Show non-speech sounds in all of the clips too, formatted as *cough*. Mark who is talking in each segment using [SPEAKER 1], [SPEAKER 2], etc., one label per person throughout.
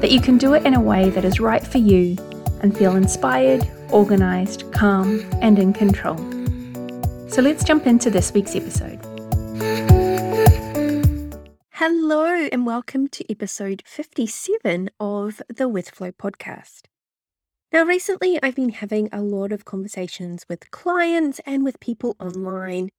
[SPEAKER 1] that you can do it in a way that is right for you and feel inspired, organized, calm, and in control. So let's jump into this week's episode. Hello, and welcome to episode 57 of the With Flow podcast. Now, recently, I've been having a lot of conversations with clients and with people online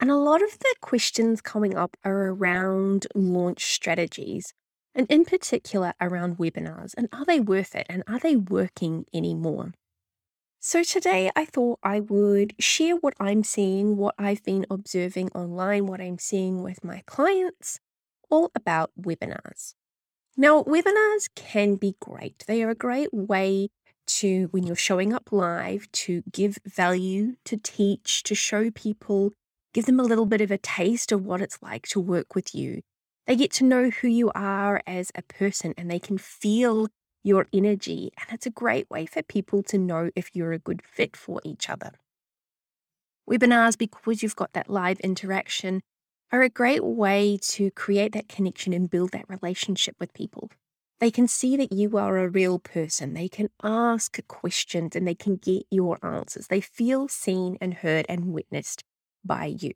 [SPEAKER 1] and a lot of the questions coming up are around launch strategies, and in particular around webinars. And are they worth it? And are they working anymore? So, today I thought I would share what I'm seeing, what I've been observing online, what I'm seeing with my clients, all about webinars. Now, webinars can be great. They are a great way to, when you're showing up live, to give value, to teach, to show people give them a little bit of a taste of what it's like to work with you. They get to know who you are as a person and they can feel your energy. And it's a great way for people to know if you're a good fit for each other. Webinars, because you've got that live interaction, are a great way to create that connection and build that relationship with people. They can see that you are a real person. They can ask questions and they can get your answers. They feel seen and heard and witnessed by you.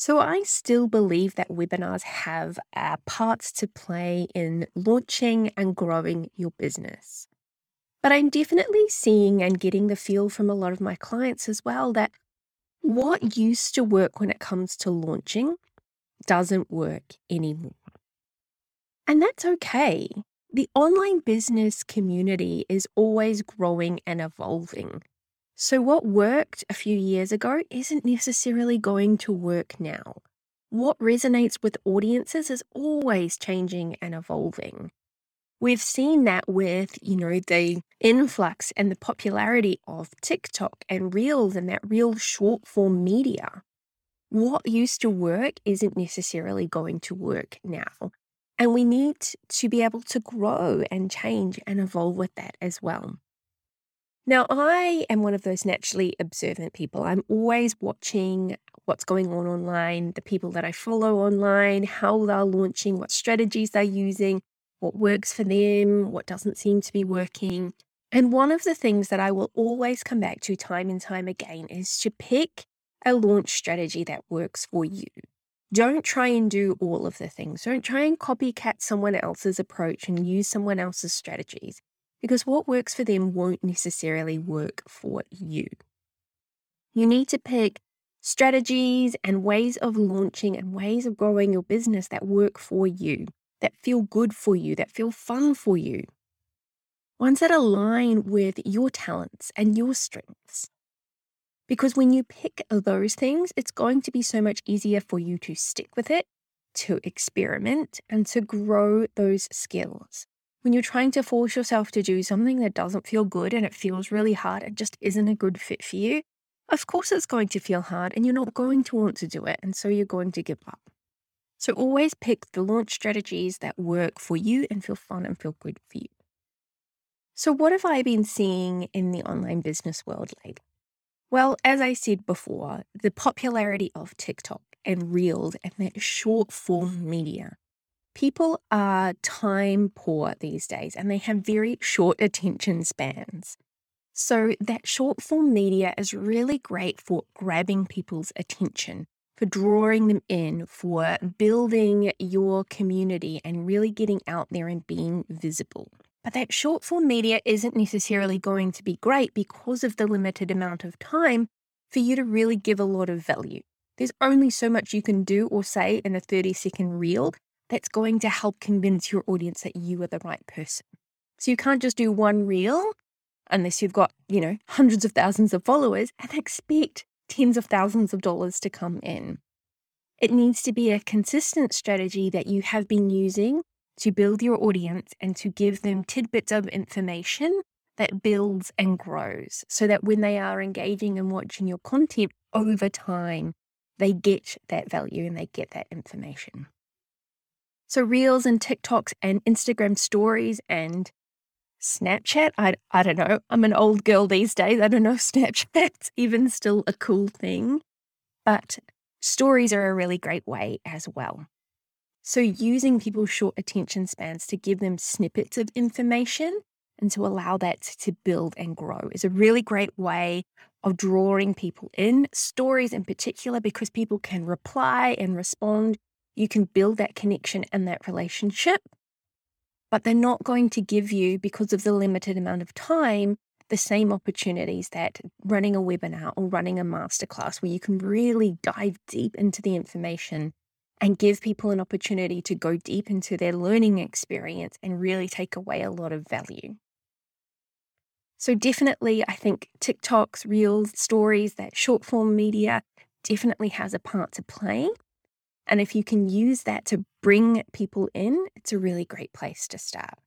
[SPEAKER 1] So I still believe that webinars have uh, parts to play in launching and growing your business. But I'm definitely seeing and getting the feel from a lot of my clients as well that what used to work when it comes to launching doesn't work anymore. And that's okay. The online business community is always growing and evolving. So, what worked a few years ago isn't necessarily going to work now. What resonates with audiences is always changing and evolving. We've seen that with, you know, the influx and the popularity of TikTok and Reels and that real short form media. What used to work isn't necessarily going to work now. And we need to be able to grow and change and evolve with that as well. Now, I am one of those naturally observant people. I'm always watching what's going on online, the people that I follow online, how they're launching, what strategies they're using, what works for them, what doesn't seem to be working. And one of the things that I will always come back to time and time again is to pick a launch strategy that works for you. Don't try and do all of the things. Don't try and copycat someone else's approach and use someone else's strategies because what works for them won't necessarily work for you. You need to pick strategies and ways of launching and ways of growing your business that work for you, that feel good for you, that feel fun for you. Ones that align with your talents and your strengths. Because when you pick those things, it's going to be so much easier for you to stick with it, to experiment, and to grow those skills when you're trying to force yourself to do something that doesn't feel good and it feels really hard and just isn't a good fit for you, of course it's going to feel hard and you're not going to want to do it. And so you're going to give up. So always pick the launch strategies that work for you and feel fun and feel good for you. So, what have I been seeing in the online business world lately? Well, as I said before, the popularity of TikTok and Reels and that short form media People are time poor these days and they have very short attention spans. So, that short form media is really great for grabbing people's attention, for drawing them in, for building your community and really getting out there and being visible. But that short form media isn't necessarily going to be great because of the limited amount of time for you to really give a lot of value. There's only so much you can do or say in a 30 second reel that's going to help convince your audience that you are the right person. So you can't just do one reel unless you've got, you know, hundreds of thousands of followers and expect tens of thousands of dollars to come in. It needs to be a consistent strategy that you have been using to build your audience and to give them tidbits of information that builds and grows so that when they are engaging and watching your content over time, they get that value and they get that information. So, Reels and TikToks and Instagram stories and Snapchat, I, I don't know. I'm an old girl these days. I don't know if *laughs* Snapchat's even still a cool thing, but stories are a really great way as well. So, using people's short attention spans to give them snippets of information and to allow that to build and grow is a really great way of drawing people in, stories in particular, because people can reply and respond. You can build that connection and that relationship but they're not going to give you, because of the limited amount of time, the same opportunities that running a webinar or running a masterclass, where you can really dive deep into the information and give people an opportunity to go deep into their learning experience and really take away a lot of value. So, definitely, I think TikToks, Reels, stories, that short form media definitely has a part to play. And if you can use that to bring people in, it's a really great place to start.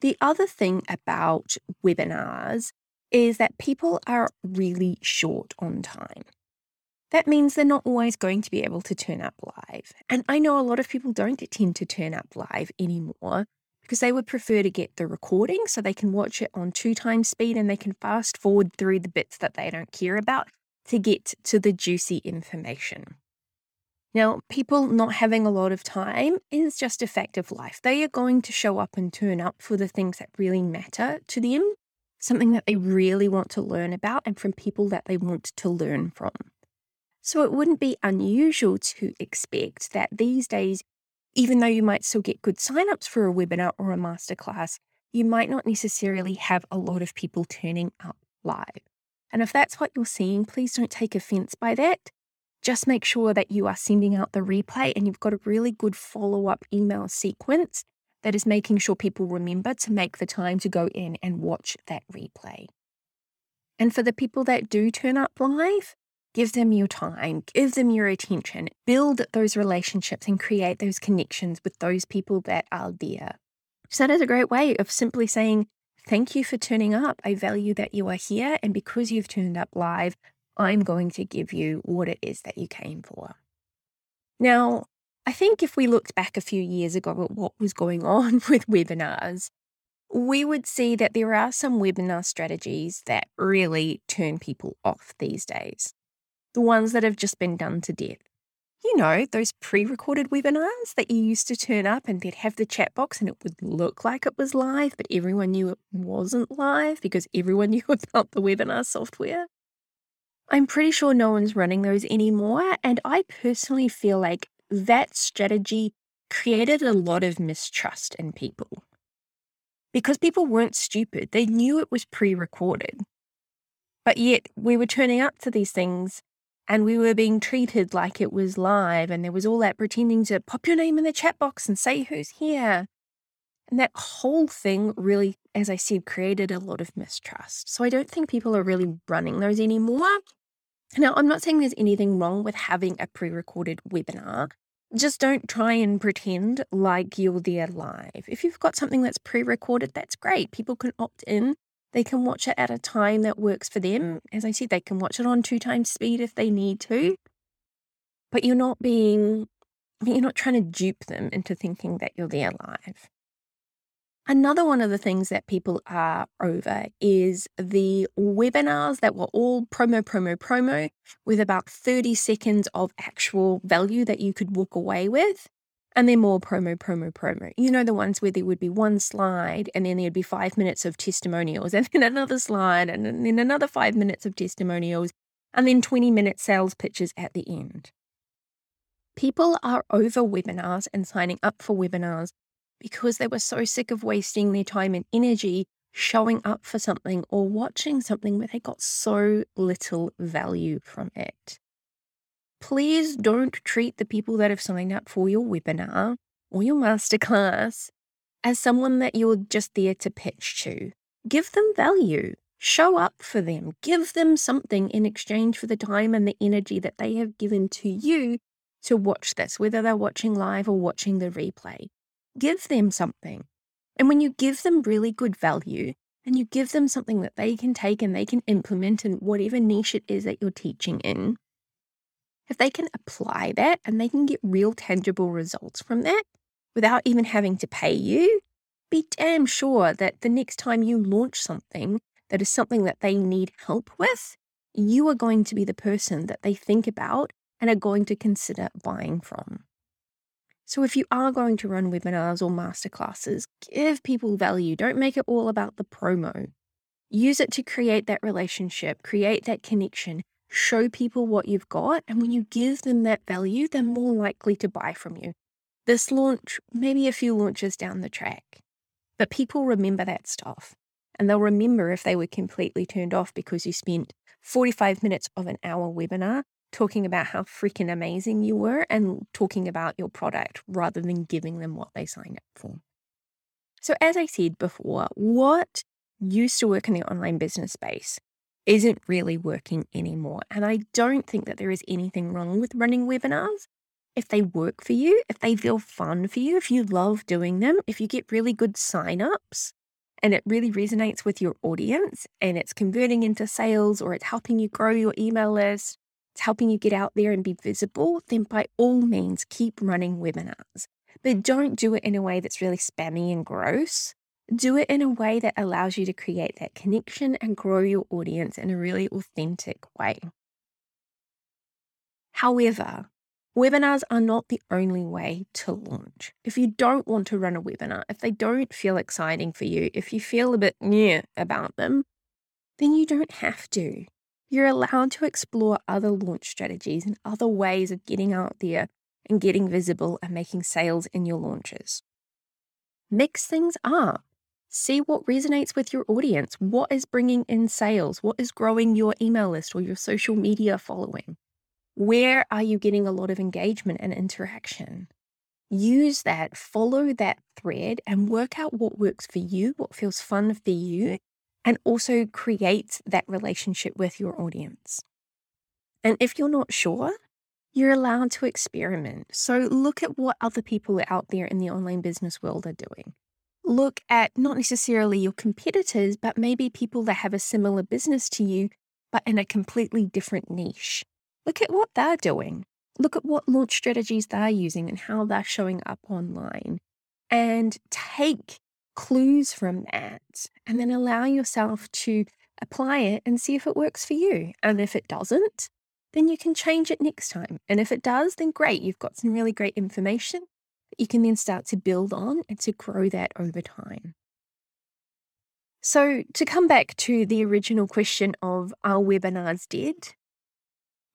[SPEAKER 1] The other thing about webinars is that people are really short on time. That means they're not always going to be able to turn up live. And I know a lot of people don't tend to turn up live anymore because they would prefer to get the recording so they can watch it on two times speed and they can fast forward through the bits that they don't care about to get to the juicy information. Now, people not having a lot of time is just a fact of life. They are going to show up and turn up for the things that really matter to them, something that they really want to learn about, and from people that they want to learn from. So it wouldn't be unusual to expect that these days, even though you might still get good signups for a webinar or a masterclass, you might not necessarily have a lot of people turning up live. And if that's what you're seeing, please don't take offense by that just make sure that you are sending out the replay and you've got a really good follow up email sequence that is making sure people remember to make the time to go in and watch that replay. And for the people that do turn up live, give them your time, give them your attention, build those relationships and create those connections with those people that are there. So that is a great way of simply saying, Thank you for turning up. I value that you are here. And because you've turned up live, I'm going to give you what it is that you came for. Now, I think if we looked back a few years ago at what was going on *laughs* with webinars, we would see that there are some webinar strategies that really turn people off these days. The ones that have just been done to death. You know, those pre recorded webinars that you used to turn up and they'd have the chat box and it would look like it was live, but everyone knew it wasn't live because everyone *laughs* knew about the webinar software. I'm pretty sure no one's running those anymore. And I personally feel like that strategy created a lot of mistrust in people because people weren't stupid. They knew it was pre recorded. But yet we were turning up to these things and we were being treated like it was live. And there was all that pretending to pop your name in the chat box and say who's here. And that whole thing really, as I said, created a lot of mistrust. So I don't think people are really running those anymore. Now, I'm not saying there's anything wrong with having a pre recorded webinar. Just don't try and pretend like you're there live. If you've got something that's pre recorded, that's great. People can opt in. They can watch it at a time that works for them. As I said, they can watch it on two times speed if they need to. But you're not being, you're not trying to dupe them into thinking that you're there live. Another one of the things that people are over is the webinars that were all promo, promo, promo, with about 30 seconds of actual value that you could walk away with. And then more promo, promo, promo. You know, the ones where there would be one slide and then there'd be five minutes of testimonials, *laughs* and then another slide, and then another five minutes of testimonials, and then 20 minute sales pitches at the end. People are over webinars and signing up for webinars because they were so sick of wasting their time and energy showing up for something or watching something where they got so little value from it. Please don't treat the people that have signed up for your webinar or your masterclass as someone that you're just there to pitch to. Give them value. Show up for them. Give them something in exchange for the time and the energy that they have given to you to watch this, whether they're watching live or watching the replay. Give them something. And when you give them really good value and you give them something that they can take and they can implement in whatever niche it is that you're teaching in, if they can apply that and they can get real tangible results from that without even having to pay you, be damn sure that the next time you launch something that is something that they need help with, you are going to be the person that they think about and are going to consider buying from. So, if you are going to run webinars or masterclasses, give people value. Don't make it all about the promo. Use it to create that relationship, create that connection, show people what you've got. And when you give them that value, they're more likely to buy from you. This launch, maybe a few launches down the track, but people remember that stuff. And they'll remember if they were completely turned off because you spent 45 minutes of an hour webinar talking about how freaking amazing you were and talking about your product rather than giving them what they signed up for. So, as I said before, what used to work in the online business space isn't really working anymore. And I don't think that there is anything wrong with running webinars. If they work for you, if they feel fun for you, if you love doing them, if you get really good signups and it really resonates with your audience and it's converting into sales or it's helping you grow your email list, it's helping you get out there and be visible, then by all means, keep running webinars. But don't do it in a way that's really spammy and gross. Do it in a way that allows you to create that connection and grow your audience in a really authentic way. However, webinars are not the only way to launch. If you don't want to run a webinar, if they don't feel exciting for you, if you feel a bit near about them, then you don't have to you're allowed to explore other launch strategies and other ways of getting out there and getting visible and making sales in your launches. Mix things up. See what resonates with your audience. What is bringing in sales? What is growing your email list or your social media following? Where are you getting a lot of engagement and interaction? Use that, follow that thread, and work out what works for you, what feels fun for you, and also create that relationship with your audience. And if you're not sure, you're allowed to experiment. So look at what other people out there in the online business world are doing. Look at not necessarily your competitors, but maybe people that have a similar business to you, but in a completely different niche. Look at what they're doing. Look at what launch strategies they're using and how they're showing up online. And take clues from that and then allow yourself to apply it and see if it works for you. And if it doesn't, then you can change it next time. And if it does, then great, you've got some really great information that you can then start to build on and to grow that over time. So, to come back to the original question of are webinars dead?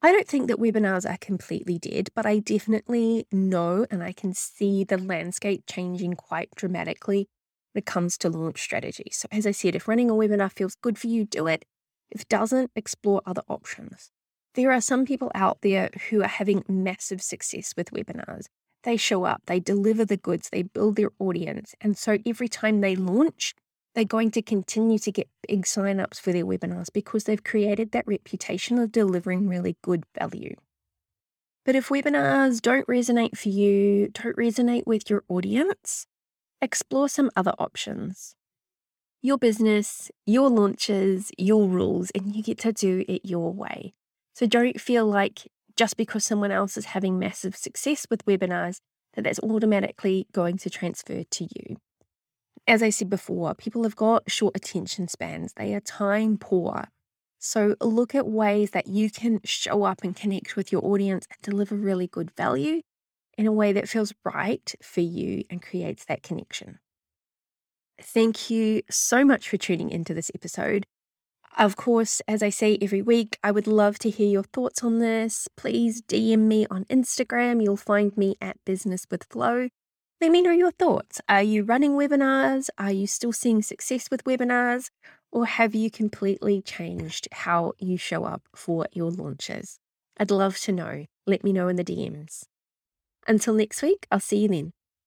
[SPEAKER 1] I don't think that webinars are completely dead, but I definitely know and I can see the landscape changing quite dramatically when it comes to launch strategy. So, as I said, if running a webinar feels good for you, do it. If it doesn't, explore other options. There are some people out there who are having massive success with webinars. They show up, they deliver the goods, they build their audience. And so every time they launch, they're going to continue to get big signups for their webinars because they've created that reputation of delivering really good value. But if webinars don't resonate for you, don't resonate with your audience, explore some other options. Your business, your launches, your rules, and you get to do it your way. So don't feel like just because someone else is having massive success with webinars, that that's automatically going to transfer to you. As I said before, people have got short attention spans, they are time poor. So look at ways that you can show up and connect with your audience and deliver really good value in a way that feels right for you and creates that connection. Thank you so much for tuning into this episode. Of course, as I say every week, I would love to hear your thoughts on this. Please DM me on Instagram. You'll find me at Business with Flow. Let me know your thoughts. Are you running webinars? Are you still seeing success with webinars? Or have you completely changed how you show up for your launches? I'd love to know. Let me know in the DMs. Until next week, I'll see you then.